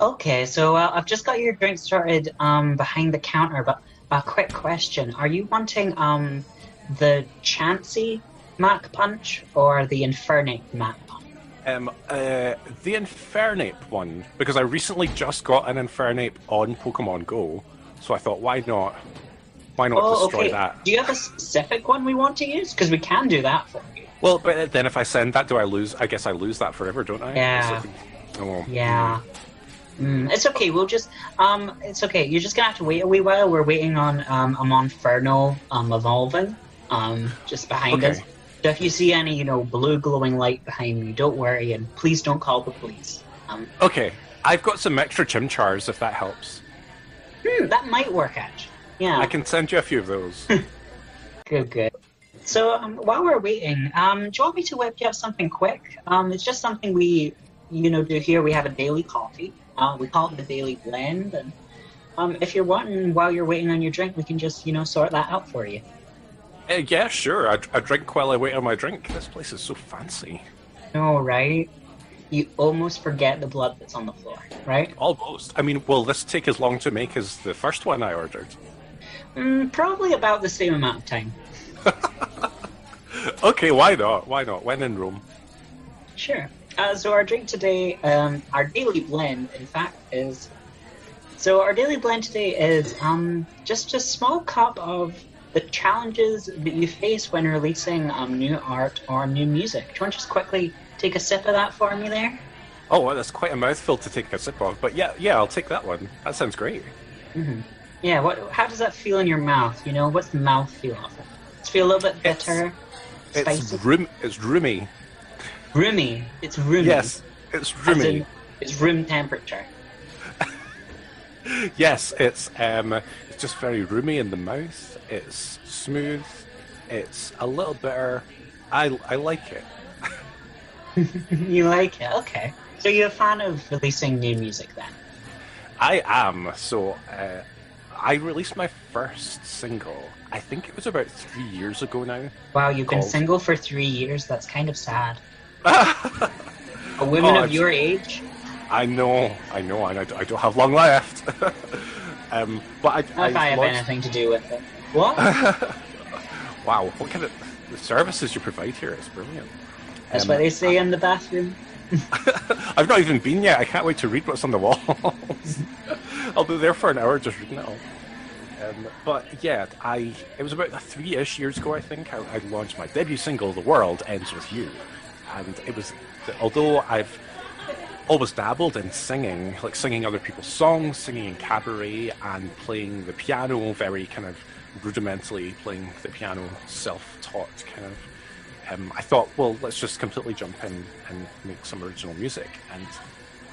Okay, so uh, I've just got your drink started um, behind the counter, but a quick question: Are you wanting um, the Chansey Mach Punch or the Infernape Mach Punch? Um, uh, the Infernape one, because I recently just got an Infernape on Pokemon Go, so I thought, why not? Why not Oh, destroy okay. that? Do you have a specific one we want to use? Because we can do that for you. Well, but then if I send that, do I lose? I guess I lose that forever, don't I? Yeah. Oh. Yeah. Mm, it's okay. We'll just um, it's okay. You're just gonna have to wait a wee while. We're waiting on um, a Monferno um evolving um just behind Okay. us. So if you see any, you know, blue glowing light behind you, don't worry and please don't call the police. Um, Okay, I've got some extra chimchars if that helps. hmm, that might work actually. Yeah. I can send you a few of those. Good, good. So um, while we're waiting, um, do you want me to whip you up something quick? Um, it's just something we, you know, do here. We have a daily coffee. Uh, we call it the daily blend, and um, if you're wanting while you're waiting on your drink, we can just, you know, sort that out for you. Uh, yeah, sure. I, I drink while I wait on my drink. This place is so fancy. No, right? You almost forget the blood that's on the floor, right? Almost. I mean, will this take as long to make as the first one I ordered? Mm, probably about the same amount of time. Okay, why not? Why not? When in Rome. Sure. Uh, so our drink today, um, our daily blend, in fact, is. So our daily blend today is um, just a small cup of the challenges that you face when releasing um, new art or new music. Do you want to just quickly take a sip of that for me there? Oh, well, that's quite a mouthful to take a sip of. But yeah, yeah, I'll take that one. That sounds great. hmm Yeah. What? How does that feel in your mouth? You know, what's the mouth feel of it? Does it feel a little bit bitter, It's spicy, room. It's roomy. Roomy? It's roomy. Yes, it's roomy. it's room temperature. Yes, it's um, it's just very roomy in the mouth. It's smooth. It's a little bitter. I I like it. you like it? Okay. So you're a fan of releasing new music then? I am. So uh, I released my first single. I think it was about three years ago now. Wow, you've been single for three years. That's kind of sad. A woman Oh, of your age? I know, I know, and I, I don't have long left. um, but I, If I, have launched- anything to do with it. What? wow, what kind of the services you provide here is brilliant. That's Um, what they say in the bathroom. I've not even been yet. I can't wait to read what's on the walls. I'll be there for an hour just reading it all. Um, but yeah, I it was about three-ish years ago, I think. I, I launched my debut single, "The World Ends with You," and it was although I've always dabbled in singing, like singing other people's songs, singing in cabaret, and playing the piano, very kind of rudimentally playing the piano, self-taught kind of. Um, I thought, well, let's just completely jump in and make some original music, and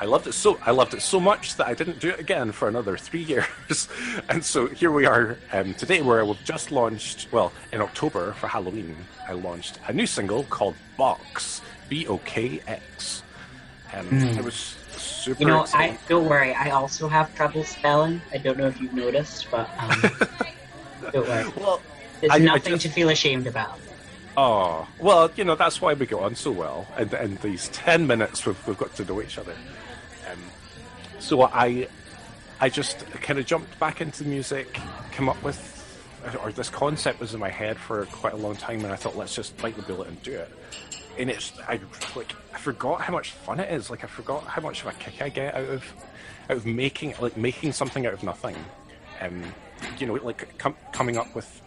I loved it so. I loved it so much that I didn't do it again for another three years, and so here we are um, today, where we've just launched. Well, in October for Halloween, I launched a new single called Box, B O K X, and it was super. You know, I don't worry. I also have trouble spelling. I don't know if you've noticed, but um, don't worry. Well, There's I- I nothing just- to feel ashamed about. Oh, well, you know, that's why we get on so well. And in these 10 minutes, we've, we've got to know each other. So I I just kind of jumped back into the music, came up with, or this concept was in my head for quite a long time, and I thought, let's just bite the bullet and do it. And it's, I like, I forgot how much fun it is. Like, I forgot how much of a kick I get out of, out of making, like, making something out of nothing. Um, you know, like com- coming up with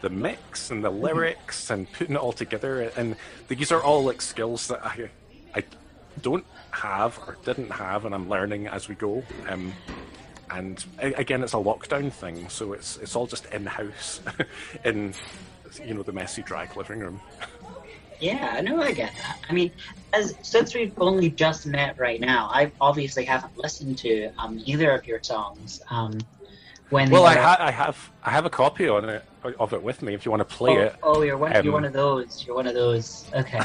the mix and the lyrics and putting it all together and these are all like skills that I I don't have or didn't have and I'm learning as we go um, and again it's a lockdown thing so it's it's all just in house in you know the messy drag living room Yeah, I know I get that. I mean, as since we've only just met right now, I obviously haven't listened to um, either of your songs. Um, when well I, ha- I have I have a copy on it of it with me if you want to play oh, it oh, you're one. Um, you're one of those. You're one of those. Okay.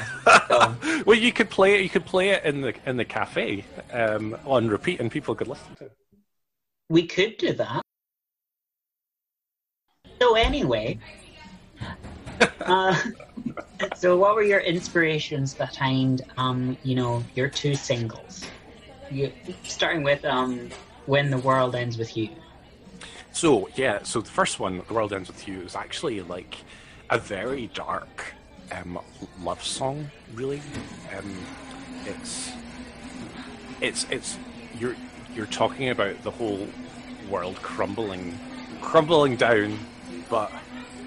So, well you could play it you could play it in the in the cafe um, on repeat and people could listen to it we could do that. So anyway, uh, so what were your inspirations behind, um, you know, your two singles? you, starting with um, when the world ends with you. So yeah, so the first one, "The World Ends with You," is actually like a very dark um, love song. Really, um, it's it's it's you're you're talking about the whole world crumbling crumbling down, but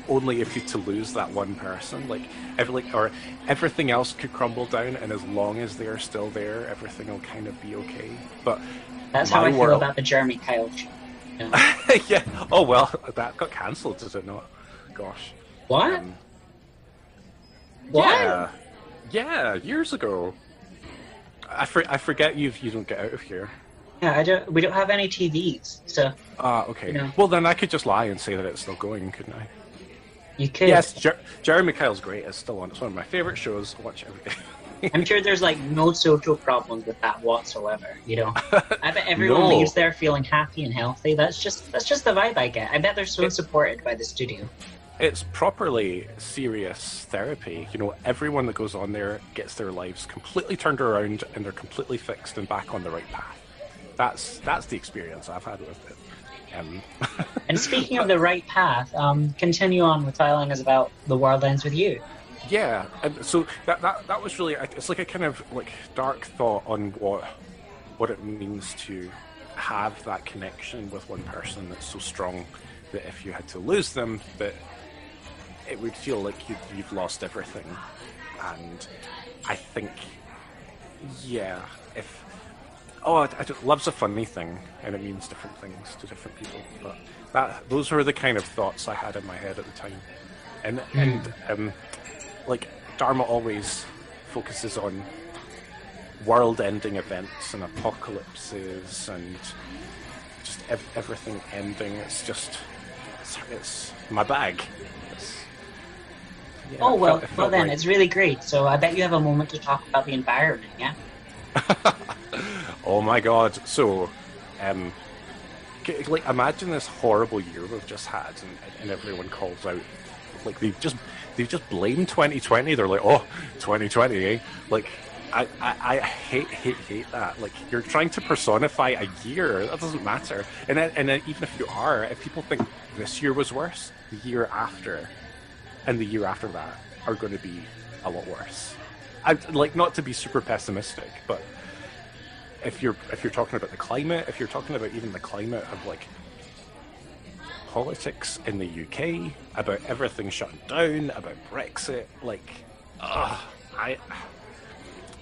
only if you to lose that one person. Like every like or everything else could crumble down, and as long as they are still there, everything will kind of be okay. But That's how I feel about the Jeremy Kyle yeah. Oh well, that got cancelled, did it not? Gosh. What? Um, what? Yeah. Yeah, years ago. I, for, I forget you you don't get out of here. Yeah, I don't. We don't have any TVs, so Ah, okay. Yeah. Well, then I could just lie and say that it's still going, couldn't I? you could. Yes, Jer- Jeremy Kyle's great. It's still on. It's one of my favorite shows. I watch every day. I'm sure there's like no social problems with that whatsoever. You know, I bet everyone No. leaves there feeling happy and healthy. That's just that's just the vibe I get. I bet they're so It- supported by the studio. it's properly serious therapy. You know, everyone that goes on there gets their lives completely turned around and they're completely fixed and back on the right path. That's that's the experience I've had with it. Um, And speaking of the right path, um, continue on with telling us about the world ends with you. Yeah, and so that, that that was really it's like a kind of like dark thought on what what it means to have that connection with one person that's so strong that if you had to lose them, that it would feel like you, you've lost everything. And I think, yeah, if oh, I, I love's a funny thing, and it means different things to different people. But that those were the kind of thoughts I had in my head at the time, and and um, like Dharma always focuses on world-ending events and apocalypses and just ev- everything ending. It's just it's, it's my bag. It's, yeah, oh well, felt- well then it's really great. So I bet you have a moment to talk about the environment. Yeah. oh my god! So, um, like imagine this horrible year we've just had, and, and everyone calls out, like they've just they've just blamed 2020. They're like, oh, 2020, eh? Like. I, I, I hate hate hate that. Like you're trying to personify a year. That doesn't matter. And then, and then even if you are, if people think this year was worse, the year after, and the year after that are going to be a lot worse. I like not to be super pessimistic, but if you're if you're talking about the climate, if you're talking about even the climate of like politics in the UK, about everything shutting down, about Brexit, like, ugh, I.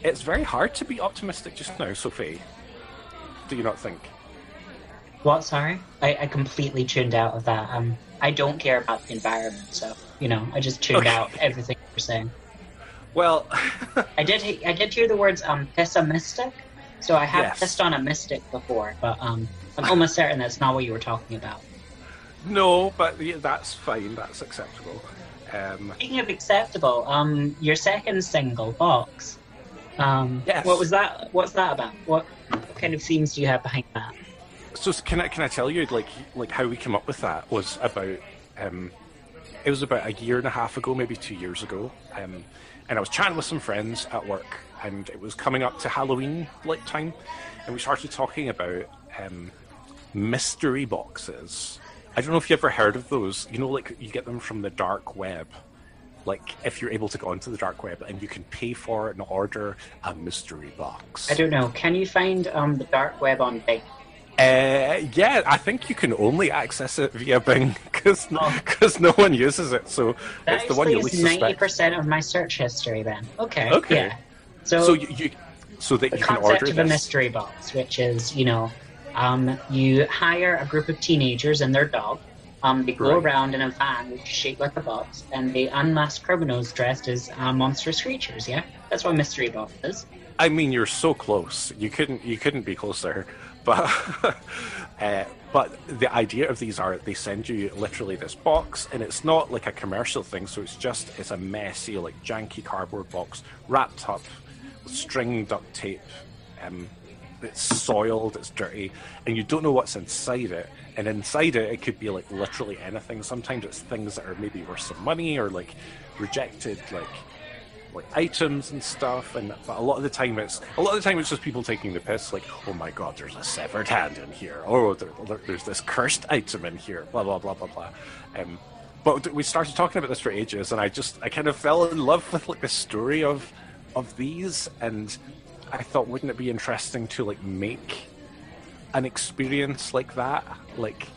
It's very hard to be optimistic just now, Sophie. Do you not think? What? Sorry, I, I completely tuned out of that. Um, I don't care about the environment, so you know, I just tuned Okay. out everything you're saying. Well, I did. I did hear the words um pessimistic, so I have Yes. pissed on a mystic before, but um, I'm almost certain that's not what you were talking about. No, but yeah, that's fine. That's acceptable. Um, Speaking of acceptable, um, your second single, Box. Um, Yes. What was that? What's that about? What, kind of themes do you have behind that? So can I can I tell you like like how we came up with that was about um, it was about a year and a half ago, maybe two years ago, um, and I was chatting with some friends at work, and it was coming up to Halloween like time, and we started talking about um, mystery boxes. I don't know if you ever heard of those. You know, like you get them from the dark web. Like if you're able to go onto the dark web and you can pay for and order a mystery box. I don't know. Can you find um the dark web on Bing? Uh, yeah, I think you can only access it via Bing because no, Oh. no one uses it. So That it's the one you least ninety percent of my search history. Then okay, Okay. yeah. So, So you, you so that the you can concept order of a mystery box, which is you know, um, you hire a group of teenagers and their dog. Um, they go Right. around in a van which is shaped like a box, and they unmask criminals dressed as uh, monstrous creatures. Yeah, that's what mystery box is. I mean, you're so close. You couldn't you couldn't be closer. But uh, but the idea of these are they send you literally this box, and it's not like a commercial thing. So it's just it's a messy like janky cardboard box wrapped up with string duct tape. Um, it's soiled, it's dirty, and you don't know what's inside it. And inside it, it could be like literally anything. Sometimes it's things that are maybe worth some money or like rejected like like items and stuff, and but a lot of the time it's a lot of the time it's just people taking the piss, like, oh my god, there's a severed hand in here, oh, there, there- there's this cursed item in here, blah blah blah blah blah. Um, but we started talking about this for ages, and I just I kind of fell in love with like the story of of these, and I thought, wouldn't it be interesting to like make an experience like that, like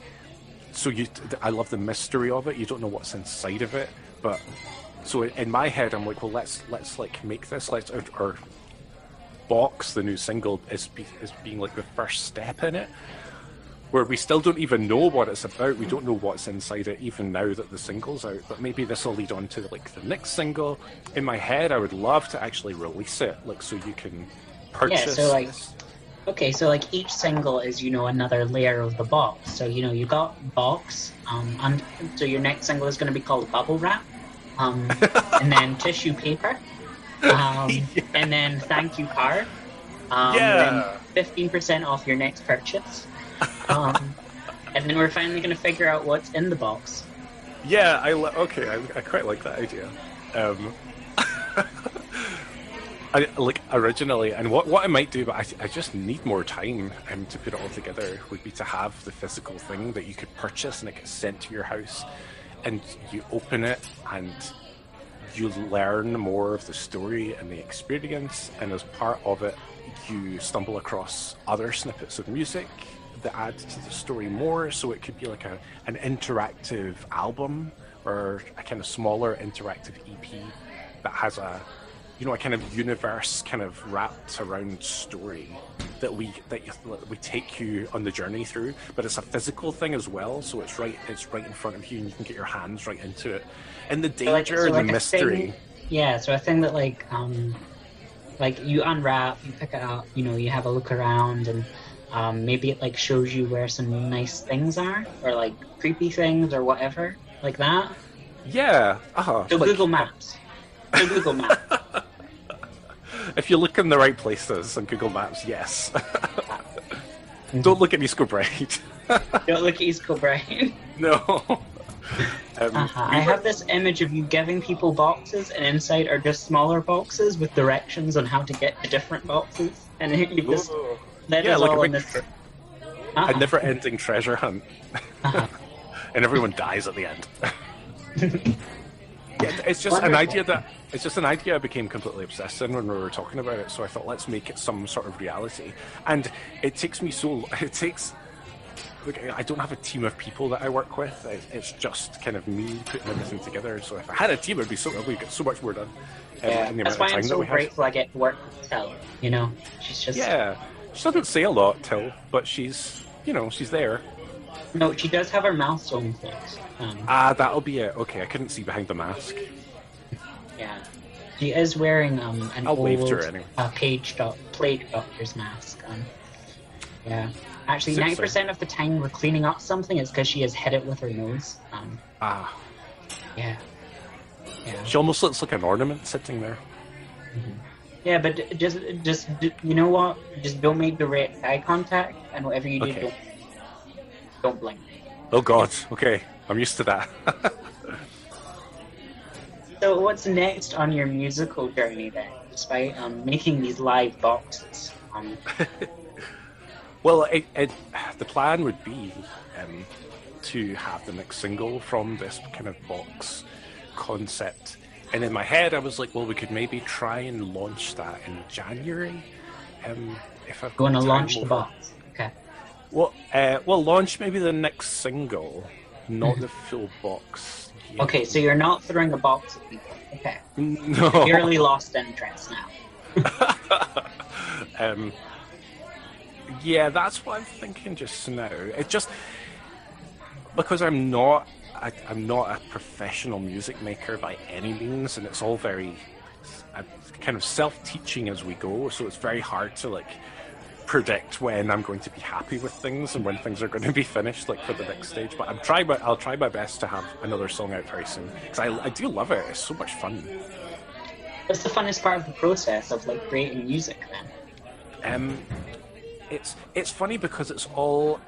so you i love the mystery of it. You don't know what's inside of it. But so in my head i'm like well let's let's like make this. Let's or, or box the new single as be, is being like the first step in it. Where we still don't even know what it's about. We don't know what's inside it even now that the single's out. But maybe this will lead on to like the next single. In my head i would love to actually release it. Like so you can purchase so, like. Okay, so like each single is you know another layer of the box. So you know you got box, um, and so your next single is going to be called bubble wrap, um, and then tissue paper, um, and then thank you card. Um, Yeah. Fifteen percent off your next purchase, um, and then we're finally going to figure out what's in the box. Yeah, I li- okay. I, I quite like that idea. Um, I like originally, and what what I might do, but I, I just need more time um, to put it all together. Would be to have the physical thing that you could purchase and it gets sent to your house, and you open it and you learn more of the story and the experience, and as part of it, you stumble across other snippets of music that add to the story more. So it could be like a an interactive album or a kind of smaller interactive EP that has a you know a kind of universe kind of wrapped around story that we that you, we take you on the journey through but it's a physical thing as well so it's right it's right in front of you and you can get your hands right into it and the So, like- danger so, and like the mystery thing- yeah, so a thing that like um, like you unwrap, you pick it up, you know, you have a look around, and um, maybe it like shows you where some nice things are, or like creepy things, or whatever, like that. yeah uh-huh. So like, Google Maps. So Google Maps. If you look in the right places on google maps yes don't look at East Kilbride. Don't look at East Kilbride. no um, Uh-huh. I have this image of you giving people boxes, and inside are just smaller boxes with directions on how to get to different boxes, and you just let Yeah, us like a all in this. tre- Uh-huh. a never-ending treasure hunt, Uh-huh. and everyone dies at the end. yeah, it's just an idea that it's just an idea I became completely obsessed in when we were talking about it. So I thought, let's make it some sort of reality. And it takes me so it takes. Like, I don't have a team of people that I work with. It's just kind of me putting everything together. So if I had a team, it'd be so we'd get so much more done. um, Yeah, in the that's why I'm so we have. grateful I get to work with Tel. You know, she's just Yeah, she doesn't say a lot, Till, but she's you know she's there. no, she does have her mouth sewn closed. Um, Ah, that'll be it. Okay, I couldn't see behind the mask. Yeah, she is wearing um an I'll old anyway. uh, page doc- plague doctor's mask. Um, yeah, actually, ninety percent of the time we're cleaning up something is because she has hit it with her nose. Um, Ah, yeah, yeah. she almost looks like an ornament sitting there. Yeah, but just, just you know what? Just don't make direct eye contact, and whatever you do, Okay. don't, don't blink. Oh God. Okay, I'm used to that. So, what's next on your musical journey then? Despite um, making these live boxes, um, well, it, it, the plan would be um, to have the next single from this kind of box concept. And in my head, I was like, well, we could maybe try and launch that in January. Um, if I've going to launch the box. Okay. Well, uh, well, launch maybe the next single, not the full box. Okay, so you're not throwing a box at people. Okay. No. Purely lost entrance now. um, yeah, that's what I'm thinking just now. It just because I'm not, I, I'm not a professional music maker by any means, and it's all very uh, kind of self-teaching as we go. So it's very hard to like predict when I'm going to be happy with things and when things are going to be finished, like for the next stage. But I'm trying, but I'll try my best to have another song out very soon because I, I do love it. It's so much fun. What's the funnest part of the process of like creating music then? Um, it's it's funny because it's all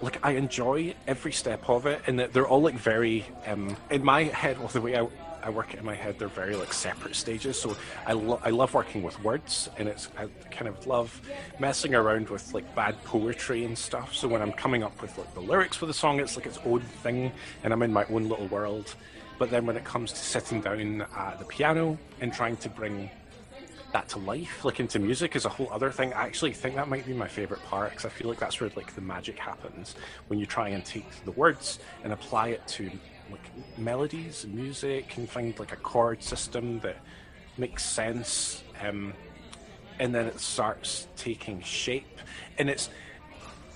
like I enjoy every step of it, and that they're all like very um in my head. Well, the way I I work in my head. They're very like separate stages. So I lo- I love working with words, and it's I kind of love messing around with like bad poetry and stuff. So when I'm coming up with like the lyrics for the song, it's like its own thing, and I'm in my own little world. But then when it comes to sitting down at the piano and trying to bring that to life, like into music, is a whole other thing. I actually think that might be my favorite part because I feel like that's where like the magic happens when you try and take the words and apply it to like melodies and music and find like a chord system that makes sense. Um, and then it starts taking shape, and it's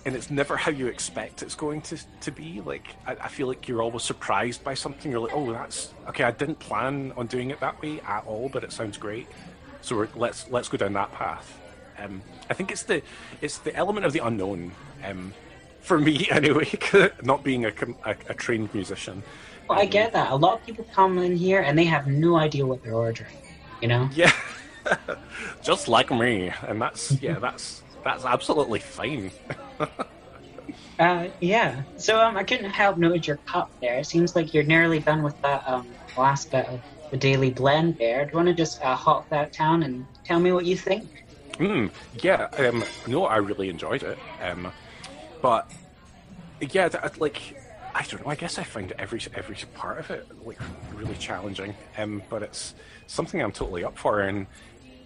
and it's never how you expect it's going to, to be. Like I, I, feel like you're always surprised by something. You're like, oh, that's okay. I didn't plan on doing it that way at all, but it sounds great. So let's let's go down that path. Um, I think it's the it's the element of the unknown um, for me anyway. not being a, a, a, trained musician. Well, I get that. A lot of people come in here and they have no idea what they're ordering. You know? Yeah, just like me, and that's yeah, that's that's absolutely fine. uh, yeah. So um, I couldn't help notice your cup there. It seems like you're nearly done with that um, last bit of the daily blend there. Do you want to just uh, hop that down and tell me what you think? Mm, yeah, um, no, I really enjoyed it. Um, but yeah, like I don't know. I guess I find every every part of it like really challenging. Um, but it's something I'm totally up for. And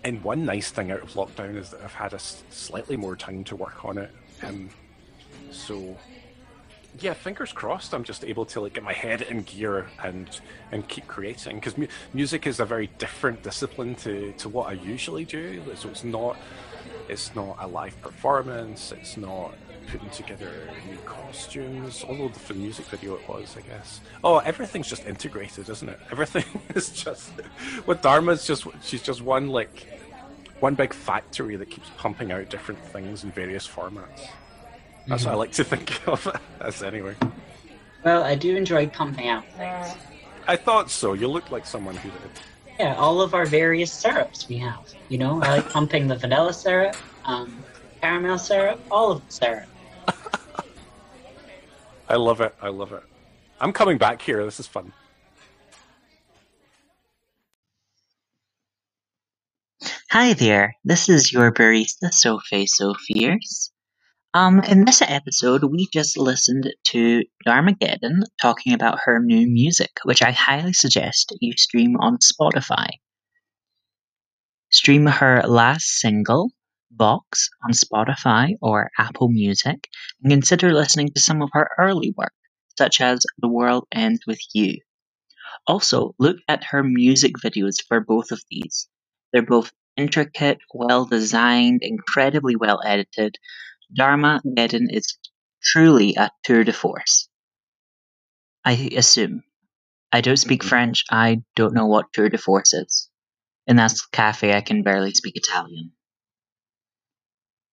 and one nice thing out of lockdown is that I've had a slightly more time to work on it. Um, so yeah, fingers crossed. I'm just able to like get my head in gear and and keep creating because mu- music is a very different discipline to to what I usually do. So it's not it's not a live performance. It's not putting together new costumes. Although for the music video it was, I guess. Oh, everything's just integrated, isn't it? Everything is just. With Dharma's just she's just one like one big factory that keeps pumping out different things in various formats. That's mm-hmm. what I like to think of it as, anyway. Well, I do enjoy pumping out things. I thought so. You look like someone who did. Yeah, all of our various syrups we have. You know, I like pumping the vanilla syrup, um, caramel syrup, all of the syrup. I love it. I love it. I'm coming back here. This is fun. Hi there. This is your barista Sophie So. Um, in this episode, we just listened to Dharmageddon talking about her new music, which I highly suggest you stream on Spotify. Stream her last single, Box, on Spotify or Apple Music, and consider listening to some of her early work, such as The World Ends With You. Also, look at her music videos for both of these. They're both intricate, well designed, incredibly well edited, Dharmageddon is truly a tour de force. I assume. I don't speak mm-hmm. French, I don't know what tour de force is. In that cafe I can barely speak Italian.